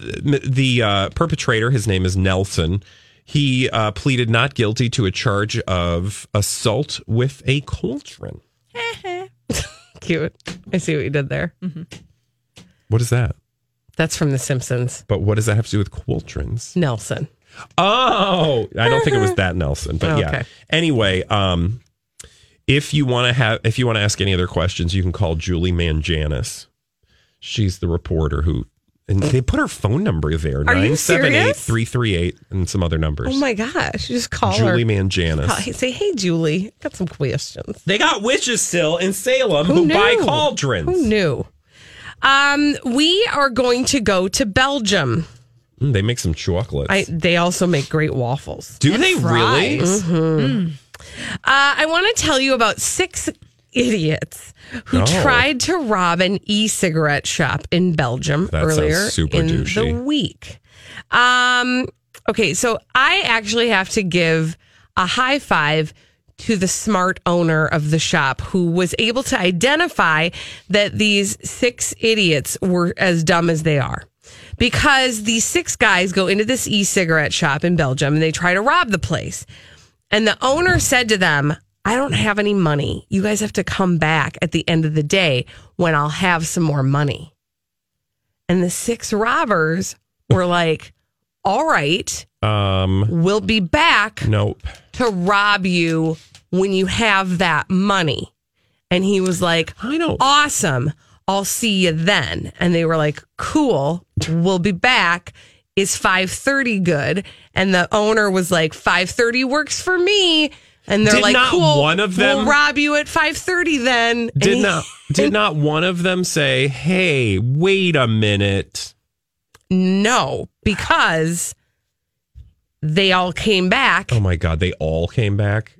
Speaker 2: the uh, perpetrator, his name is Nelson. He uh, pleaded not guilty to a charge of assault with a cauldron.
Speaker 1: Cute. I see what you did there.
Speaker 2: What is that?
Speaker 1: That's from The Simpsons.
Speaker 2: But what does that have to do with cauldrons?
Speaker 1: Nelson.
Speaker 2: Oh, I don't think it was that Nelson, but yeah.
Speaker 1: Okay.
Speaker 2: Anyway, um, if you want to have, if you want to ask any other questions, you can call Julie Manganis. She's the reporter who, and they put her phone number there
Speaker 1: Are you serious?
Speaker 2: 338 and some other numbers.
Speaker 1: Oh my gosh. You just call
Speaker 2: Julie
Speaker 1: her.
Speaker 2: Manganis.
Speaker 1: Call- Say, hey, Julie, got some questions.
Speaker 2: They got witches still in Salem
Speaker 1: Who
Speaker 2: who, buy
Speaker 1: knew?
Speaker 2: cauldrons.
Speaker 1: Who knew? Um, we are going to go to Belgium.
Speaker 2: Mm, they make some chocolates.
Speaker 1: I, they also make great waffles.
Speaker 2: Do they really?
Speaker 1: Mhm. Uh, I want to tell you about six idiots who
Speaker 2: Oh.
Speaker 1: tried to rob an e-cigarette shop in Belgium
Speaker 2: That
Speaker 1: earlier in the week. Um, okay, so I actually have to give a high five to the smart owner of the shop who was able to identify that these six idiots were as dumb as they are. Because these six guys go into this e cigarette shop in Belgium and they try to rob the place. And the owner said to them, I don't have any money. You guys have to come back at the end of the day when I'll have some more money. And the six robbers were like, All right,
Speaker 2: Um,
Speaker 1: we'll be back
Speaker 2: nope.
Speaker 1: to rob you when you have that money. And he was like,
Speaker 2: I know.
Speaker 1: Awesome. I'll see you then. And they were like, Cool. We'll be back. Is 5:30 good? And the owner was like, 5:30 works for me. And they're
Speaker 2: Did
Speaker 1: like,
Speaker 2: not
Speaker 1: Cool.
Speaker 2: one of them-
Speaker 1: We'll rob you at 5:30 then.
Speaker 2: Did
Speaker 1: he-
Speaker 2: not did not one of them say, "Hey, wait a minute"?
Speaker 1: No, because they all came back.
Speaker 2: Oh my god, they all came back.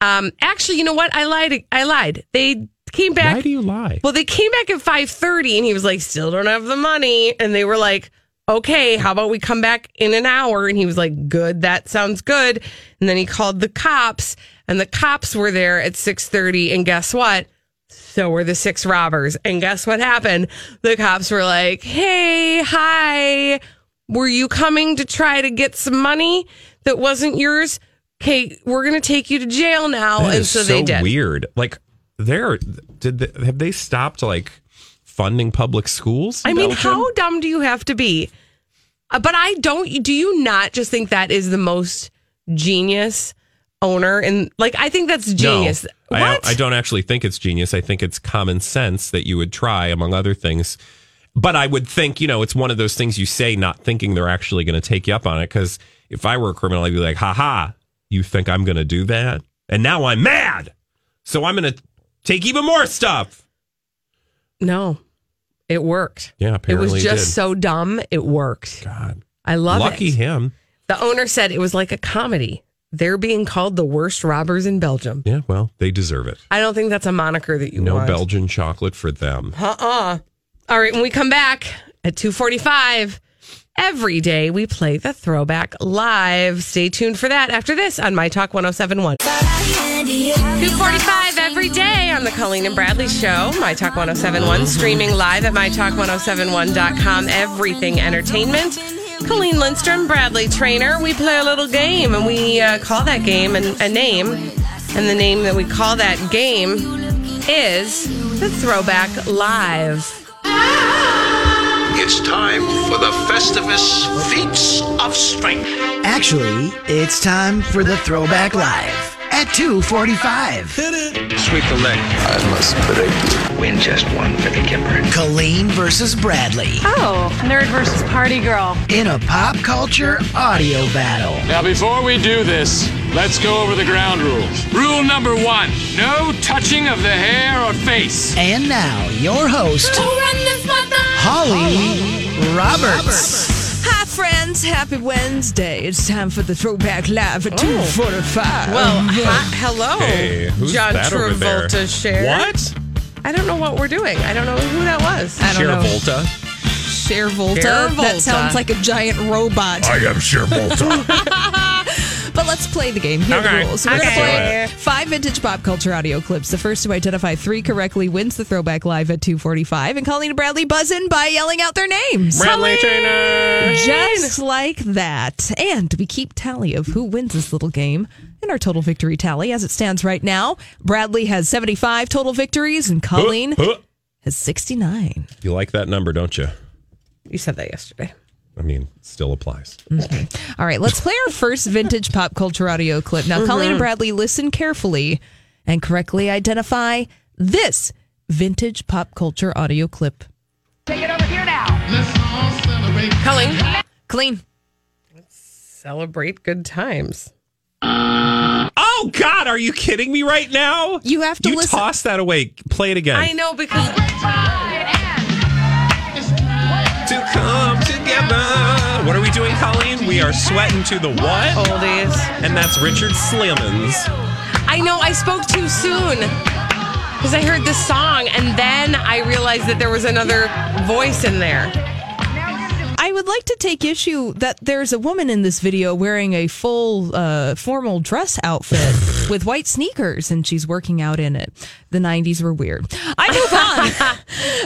Speaker 1: Um, actually, you know what? I lied. I lied. They came back.
Speaker 2: Why do you lie?
Speaker 1: Well, they came back at five thirty, and he was like, "Still don't have the money." And they were like, "Okay, how about we come back in an hour?" And he was like, "Good, that sounds good." And then he called the cops, and the cops were there at six thirty. And guess what? So were the six robbers. And guess what happened? The cops were like, "Hey, hi, were you coming to try to get some money that wasn't yours?" Okay, we're gonna take you to jail now,
Speaker 2: That
Speaker 1: and
Speaker 2: is
Speaker 1: so, they did.
Speaker 2: weird. Like, they're did they, have they stopped like funding public schools?
Speaker 1: I mean,
Speaker 2: Belgium?
Speaker 1: how dumb do you have to be? Uh, but I don't. Do you not just think that is the most genius owner? And like, I think that's genius.
Speaker 2: No? I, I don't actually think it's genius. I think it's common sense that you would try, among other things. But I would think, you know, it's one of those things you say, not thinking they're actually going to take you up on it. Because if I were a criminal, I'd be like, ha ha, you think I'm going to do that? And now I'm mad. So I'm going to take even more stuff.
Speaker 1: no, it worked.
Speaker 2: Yeah,
Speaker 1: It was just
Speaker 2: did.
Speaker 1: so dumb. It worked.
Speaker 2: God,
Speaker 1: I love
Speaker 2: Lucky
Speaker 1: it.
Speaker 2: Lucky him.
Speaker 1: The owner said it was like a comedy. They're being called the worst robbers in Belgium.
Speaker 2: Yeah, well, they deserve it.
Speaker 1: I don't think that's a moniker that you
Speaker 2: No
Speaker 1: want.
Speaker 2: Belgian chocolate for them.
Speaker 1: Uh-uh. All right, when we come back at 245, every day we play the throwback live. Stay tuned for that after this on My Talk 1071. 245 every day on the Colleen and Bradley Show, My Talk 1071, streaming live at MyTalk1071.com. Everything entertainment. Colleen Lindstrom, Bradley Trainer. We play a little game and we uh, call that game an, a name. And the name that we call that game is the Throwback Live.
Speaker 13: It's time for the Festivus Feats of Strength.
Speaker 14: Actually, it's time for the Throwback Live at 245. Hit it.
Speaker 13: Sweep the leg. I must predict win just one for the Gipper.
Speaker 14: Colleen versus Bradley
Speaker 15: Oh, nerd versus party girl.
Speaker 14: in a pop culture audio battle.
Speaker 16: Now, before we do this, let's go over the ground rules. Rule number one no touching of the hair or face.
Speaker 14: And now, your host, Holly Roberts.
Speaker 5: Hi, friends. Happy Wednesday. It's time for the Throwback Live at 245.
Speaker 1: Well, hi, hello,
Speaker 2: Hey, who's
Speaker 1: John
Speaker 2: that over there?
Speaker 1: Travolta shared.
Speaker 2: What?
Speaker 1: I don't know what we're doing. I don't know who that was.
Speaker 5: I don't know.
Speaker 2: Volta.
Speaker 5: Cher Volta.
Speaker 1: Cher
Speaker 5: That sounds like a giant robot.
Speaker 17: I am Cher Volta.
Speaker 5: But let's play the game. Here are
Speaker 17: Okay.
Speaker 5: the rules. We're
Speaker 17: Okay.
Speaker 5: going to play five vintage pop culture audio clips. The first to identify three correctly wins the throwback live at 245. And Colleen and Bradley buzz in by yelling out their names.
Speaker 2: Bradley Trainer.
Speaker 5: Just like that. And we keep tally of who wins this little game in our total victory tally as it stands right now. Bradley has 75 total victories and Colleen
Speaker 2: Huh, huh.
Speaker 5: has 69.
Speaker 2: You like that number, don't you?
Speaker 1: You said that yesterday.
Speaker 2: I mean, still applies.
Speaker 5: All right, let's play our first vintage pop culture audio clip. Now, mm-hmm. Colleen and Bradley, listen carefully and correctly identify this vintage pop culture audio clip.
Speaker 15: Take it over here now.
Speaker 1: Colleen.
Speaker 5: Clean.
Speaker 1: Let's celebrate good times.
Speaker 2: Oh God, are you kidding me right now?
Speaker 5: You have to
Speaker 2: you
Speaker 5: listen.
Speaker 2: toss that away. Play it again.
Speaker 1: I know because
Speaker 2: What are we doing, Colleen? We are sweating to the what?
Speaker 1: oldies.
Speaker 2: And that's Richard Simmons.
Speaker 1: I know I spoke too soon because I heard this song and then I realized that there was another voice in there.
Speaker 5: I would like to take issue that there's a woman in this video wearing a full uh, formal dress outfit with white sneakers and she's working out in it. The 90s were weird. I move on.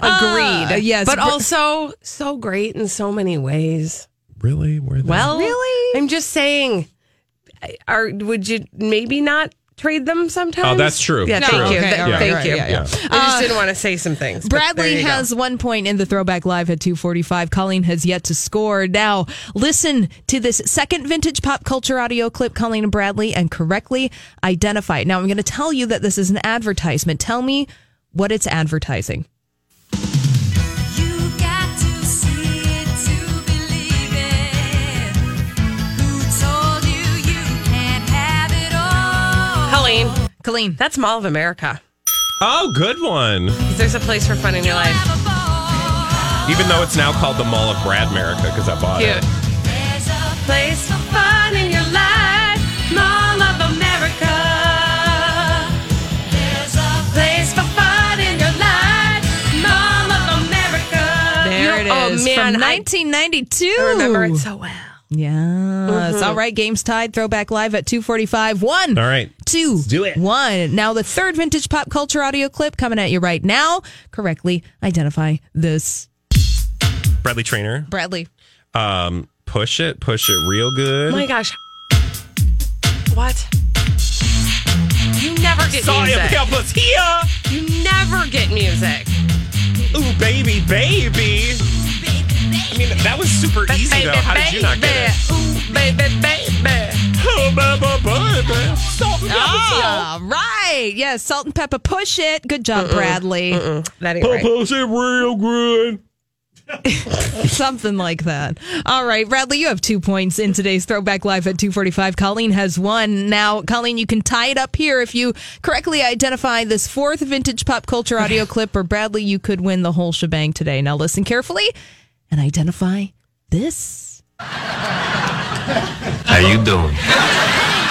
Speaker 1: Agreed.
Speaker 5: Uh, yes.
Speaker 1: but
Speaker 5: Br-
Speaker 1: also so great in so many ways.
Speaker 2: Really? Were they?
Speaker 1: Well,
Speaker 5: Really?
Speaker 1: I'm just saying. Are would you maybe not trade them sometimes?
Speaker 2: Oh, that's true.
Speaker 1: Yeah,
Speaker 2: No,
Speaker 1: thank you.
Speaker 5: okay,
Speaker 1: Th-
Speaker 5: all right,
Speaker 1: thank
Speaker 5: right,
Speaker 1: you.
Speaker 5: yeah, yeah.
Speaker 1: I just
Speaker 5: Uh,
Speaker 1: didn't want to say some things.
Speaker 5: Bradley
Speaker 1: you go.
Speaker 5: has one point in the throwback live at 245. Colleen has yet to score. Now, listen to this second vintage pop culture audio clip, Colleen and Bradley, and correctly identify it. Now, I'm going to tell you that this is an advertisement. Tell me what it's advertising.
Speaker 1: Colleen.
Speaker 5: Colleen.
Speaker 1: That's Mall of America.
Speaker 2: Oh, good one.
Speaker 1: There's a place for fun in your life.
Speaker 2: Even though it's now called the Mall of Brad America because I bought
Speaker 1: Cute.
Speaker 2: it.
Speaker 1: Place for fun in your life, Mall of America. There's a place for fun in your life, Mall of America.
Speaker 5: There it oh, is.
Speaker 1: Oh man,
Speaker 5: From
Speaker 1: I,
Speaker 5: 1992.
Speaker 1: I remember it so well.
Speaker 5: Yes.
Speaker 1: Mhm.
Speaker 5: All right. Game's tied. Throwback live at 245. One.
Speaker 2: All right.
Speaker 5: Two.
Speaker 2: do it.
Speaker 5: One. Now, the third vintage pop culture audio clip coming at you right now. Correctly identify this.
Speaker 2: Bradley Trainer.
Speaker 5: Bradley.
Speaker 2: Um, push it, push it real good.
Speaker 1: Oh my gosh. What? You never get
Speaker 2: Sorry,
Speaker 1: music.
Speaker 2: help us here.
Speaker 1: You never get music.
Speaker 2: Ooh, baby, baby. I mean, that was super easy though. How did you not get it?
Speaker 1: Ooh, baby, baby.
Speaker 2: Oh, baby, baby. Salt-N-Pepa,
Speaker 5: Ah, right. Yes. Salt-N-Pepa. Push it. Good job, Bradley.
Speaker 1: That ain't right.
Speaker 2: Push it real good.
Speaker 5: Something like that. All right, Bradley, you have two points in today's Throwback Live at 245. Colleen has one. Now, Colleen, you can tie it up here if you correctly identify this fourth vintage pop culture audio clip, or Bradley, you could win the whole shebang today. Now, listen carefully and identify this.
Speaker 13: How you doing?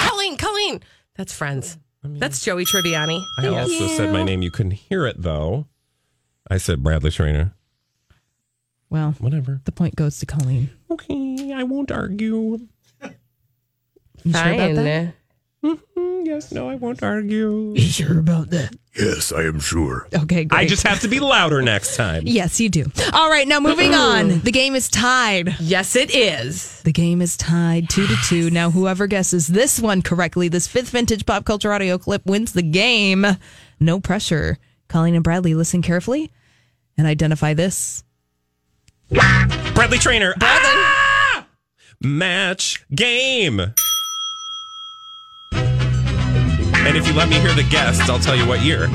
Speaker 1: Colleen, Colleen. That's friends. Mm-hmm. That's Joey Tribbiani.
Speaker 2: I also said my name. You couldn't hear it though. I said Bradley Trainer.
Speaker 5: Well,
Speaker 2: Whatever.
Speaker 5: the point goes to Colleen.
Speaker 2: Okay, I won't argue.
Speaker 5: You sure about that?
Speaker 2: Mm, yes, no, I won't argue.
Speaker 5: You sure about that?
Speaker 17: yes, I am sure.
Speaker 5: Okay, great.
Speaker 2: I just have to be louder next time.
Speaker 5: Yes, you do. All right, now moving on. The game is tied.
Speaker 1: Yes, it is.
Speaker 5: The game is tied two to two. Now, whoever guesses this one correctly, this fifth vintage pop culture audio clip wins the game. No pressure. Colleen and Bradley, listen carefully and identify this.
Speaker 2: Bradley Trainer. Ah! Match game. And if you let me hear the guests, I'll tell you what year.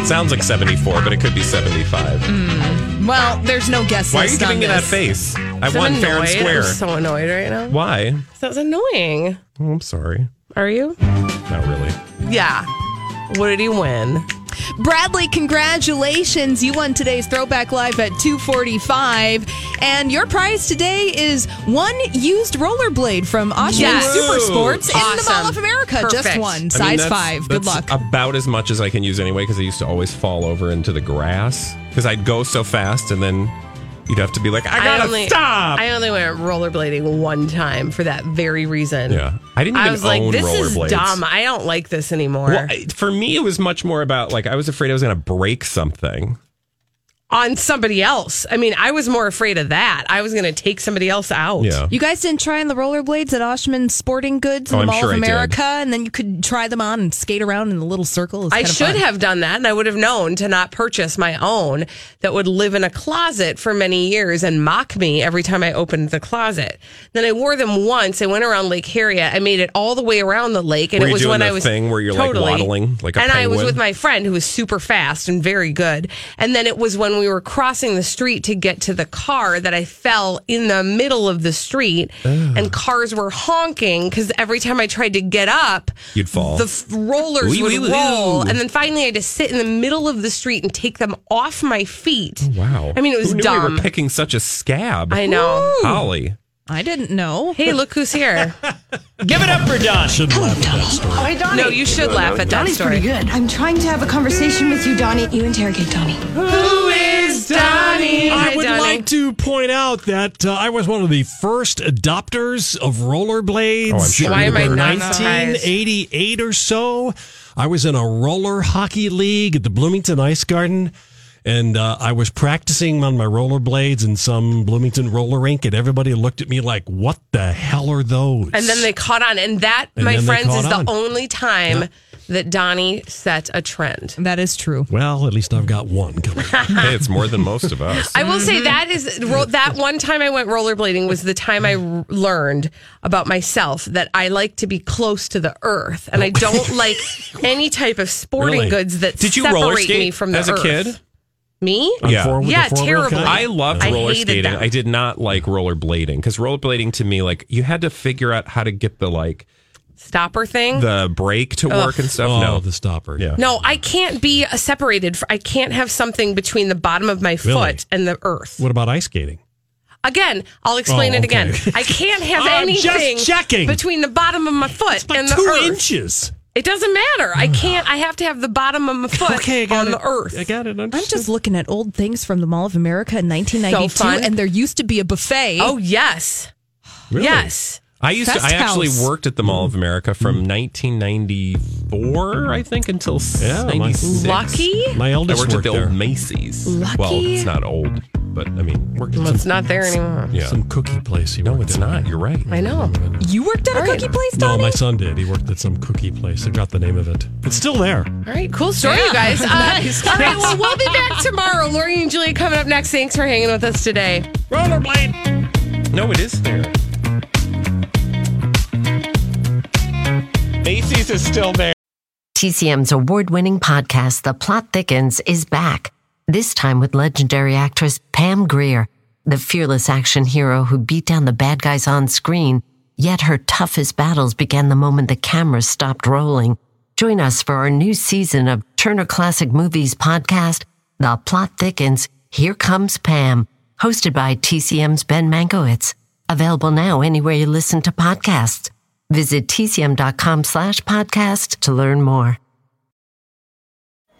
Speaker 2: It sounds like 74, but it could be 75. Hmm.
Speaker 5: Well, there's no guess
Speaker 2: Why are you giving me that face? I won fair and square.
Speaker 1: I'm so annoyed right now.
Speaker 2: Why?
Speaker 1: That was annoying.
Speaker 2: Oh, I'm sorry.
Speaker 1: Are you?
Speaker 2: Not really.
Speaker 1: Yeah. What did he win?
Speaker 5: Bradley, congratulations. You won today's Throwback Live at 245. And your prize today is one used rollerblade from Oshman
Speaker 1: Yes.
Speaker 5: Super Sports in the
Speaker 1: Awesome.
Speaker 5: Mall of America. Just
Speaker 1: Perfect.
Speaker 5: one,
Speaker 2: I mean,
Speaker 5: size
Speaker 2: that's-
Speaker 5: five. Good luck.
Speaker 2: About as much as I can use anyway, because I used to always fall over into the grass because I'd go so fast, and then you'd have to be like, I gotta
Speaker 1: only,
Speaker 2: stop.
Speaker 1: I only went rollerblading one time for that very reason.
Speaker 2: yeah, I didn't
Speaker 1: I
Speaker 2: even
Speaker 1: was like, this is dumb. I don't like this anymore.
Speaker 2: Well, for me, it was much more about like I was afraid I was going to break something.
Speaker 1: On somebody else. I mean, I was more afraid of that. I was going to take somebody else out.
Speaker 2: Yeah.
Speaker 5: You guys didn't try on the rollerblades at Oshman Sporting Goods in
Speaker 2: Oh,
Speaker 5: the Mall
Speaker 2: sure
Speaker 5: of America, and then you could try them on and skate around in a little circle.
Speaker 1: I should
Speaker 5: fun.
Speaker 1: have done that, and I would have known to not purchase my own that would live in a closet for many years and mock me every time I opened the closet. Then I wore them once. I went around Lake Harriet. I made it all the way around the lake, and
Speaker 2: Were
Speaker 1: it was
Speaker 2: doing
Speaker 1: when
Speaker 2: the
Speaker 1: I was
Speaker 2: thing where you're, like,
Speaker 1: totally,
Speaker 2: waddling like a
Speaker 1: and I was with my friend who was super fast and very good. And then it was when we were crossing the street to get to the car that I fell in the middle of the street, and ah. cars were honking because every time I tried to get up,
Speaker 2: You'd fall.
Speaker 1: the f- rollers
Speaker 2: Wee,
Speaker 1: would
Speaker 2: wee, wee.
Speaker 1: roll, and then finally I had to sit in the middle of the street and take them off my feet.
Speaker 2: Oh, wow.
Speaker 1: I mean, it was
Speaker 2: Who
Speaker 1: dumb.
Speaker 2: We were picking such a scab.
Speaker 1: I know.
Speaker 2: Holly.
Speaker 5: I didn't know.
Speaker 1: Hey, look who's here.
Speaker 18: Give it up for Don. Should laugh at that story.
Speaker 1: Oh, hey, Donnie. No, you should laugh at that
Speaker 19: Donnie's
Speaker 1: story.
Speaker 19: pretty good. I'm trying to have a conversation with you, Donnie. You interrogate Donnie.
Speaker 1: Who is Donnie?
Speaker 18: I
Speaker 1: Hi,
Speaker 18: would
Speaker 1: Donnie.
Speaker 18: like to point out that uh, I was one of the first adopters of rollerblades.
Speaker 2: Oh, I'm sure
Speaker 1: Why am I
Speaker 2: were.
Speaker 1: not surprised?
Speaker 18: 1988 or so. I was in a roller hockey league at the Bloomington Ice Garden. And uh, I was practicing on my rollerblades in some Bloomington roller rink, and everybody looked at me like, "What the hell are those?"
Speaker 1: And then they caught on, and that,
Speaker 18: And
Speaker 1: my friends, is
Speaker 18: on.
Speaker 1: the only time that Donnie set a trend.
Speaker 5: That is true.
Speaker 18: well, at least I've got one coming.
Speaker 2: Hey, it's more than most of us.
Speaker 1: I will say that is ro- that one time I went rollerblading was the time I r- learned about myself that I like to be close to the earth, and I don't like any type of sporting
Speaker 2: Really?
Speaker 1: goods that
Speaker 2: Did you
Speaker 1: separate
Speaker 2: roller
Speaker 1: me from the
Speaker 2: as a kid?
Speaker 1: Me?
Speaker 2: Yeah.
Speaker 18: four-
Speaker 1: Yeah,
Speaker 18: four-wheel
Speaker 1: terribly.
Speaker 2: I loved
Speaker 1: I
Speaker 2: roller
Speaker 1: hated
Speaker 2: skating.
Speaker 1: them.
Speaker 2: I did not like rollerblading because rollerblading to me, like you had to figure out how to get the like
Speaker 1: Stopper thing?
Speaker 2: the brake to work and stuff.
Speaker 18: oh,
Speaker 2: no,
Speaker 18: the stopper.
Speaker 2: yeah.
Speaker 1: no, I can't be uh, separated. I can't have something between the bottom of my
Speaker 18: Really?
Speaker 1: foot and the earth.
Speaker 18: What about ice skating?
Speaker 1: Again, I'll explain
Speaker 18: Oh,
Speaker 1: it again. I can't have
Speaker 18: I'm just
Speaker 1: anything
Speaker 18: checking.
Speaker 1: between the bottom of my foot
Speaker 18: Like
Speaker 1: and the
Speaker 18: two
Speaker 1: earth.
Speaker 18: inches.
Speaker 1: It doesn't matter. I mm. can't. I have to have the bottom of my foot
Speaker 18: Okay, I got
Speaker 1: on
Speaker 18: it.
Speaker 1: the earth.
Speaker 18: I got it.
Speaker 5: I'm just looking at old things from the Mall of America in 1992,
Speaker 1: So fun.
Speaker 5: and there used to be a buffet.
Speaker 1: Oh yes,
Speaker 18: Really?
Speaker 1: yes.
Speaker 2: I used to.
Speaker 5: Fest
Speaker 2: I actually worked at the Mall of America from mm. 1994, I think, until
Speaker 18: Yeah, my-
Speaker 2: 96.
Speaker 1: Lucky?
Speaker 18: My
Speaker 2: I
Speaker 18: eldest
Speaker 2: worked at
Speaker 18: worked
Speaker 2: the
Speaker 18: there.
Speaker 2: old Macy's.
Speaker 1: Lucky?
Speaker 2: Well, it's not old, but I mean, worked at
Speaker 1: Well,
Speaker 2: some,
Speaker 1: it's not there anymore.
Speaker 2: yeah.
Speaker 18: Some cookie place. He
Speaker 2: no, it's
Speaker 18: at.
Speaker 2: not. You're right.
Speaker 1: I know.
Speaker 5: You worked at a
Speaker 1: All right.
Speaker 5: cookie place,
Speaker 18: No, my son did. He worked at some cookie place. I got the name of it. It's still there.
Speaker 1: All right, cool story, you guys. Uh, All right, well, we'll be back tomorrow. Lori and Julia coming up next. Thanks for hanging with us today.
Speaker 18: Rollerblade.
Speaker 2: No, it is there. Macy's is still there.
Speaker 20: TCM's award winning podcast, The Plot Thickens, is back. This time with legendary actress Pam Grier, the fearless action hero who beat down the bad guys on screen. Yet her toughest battles began the moment the camera stopped rolling. Join us for our new season of Turner Classic Movies podcast, The Plot Thickens. Here Comes Pam, hosted by TCM's Ben Mankiewicz. Available now anywhere you listen to podcasts. Visit tcm.com slash podcast to learn more.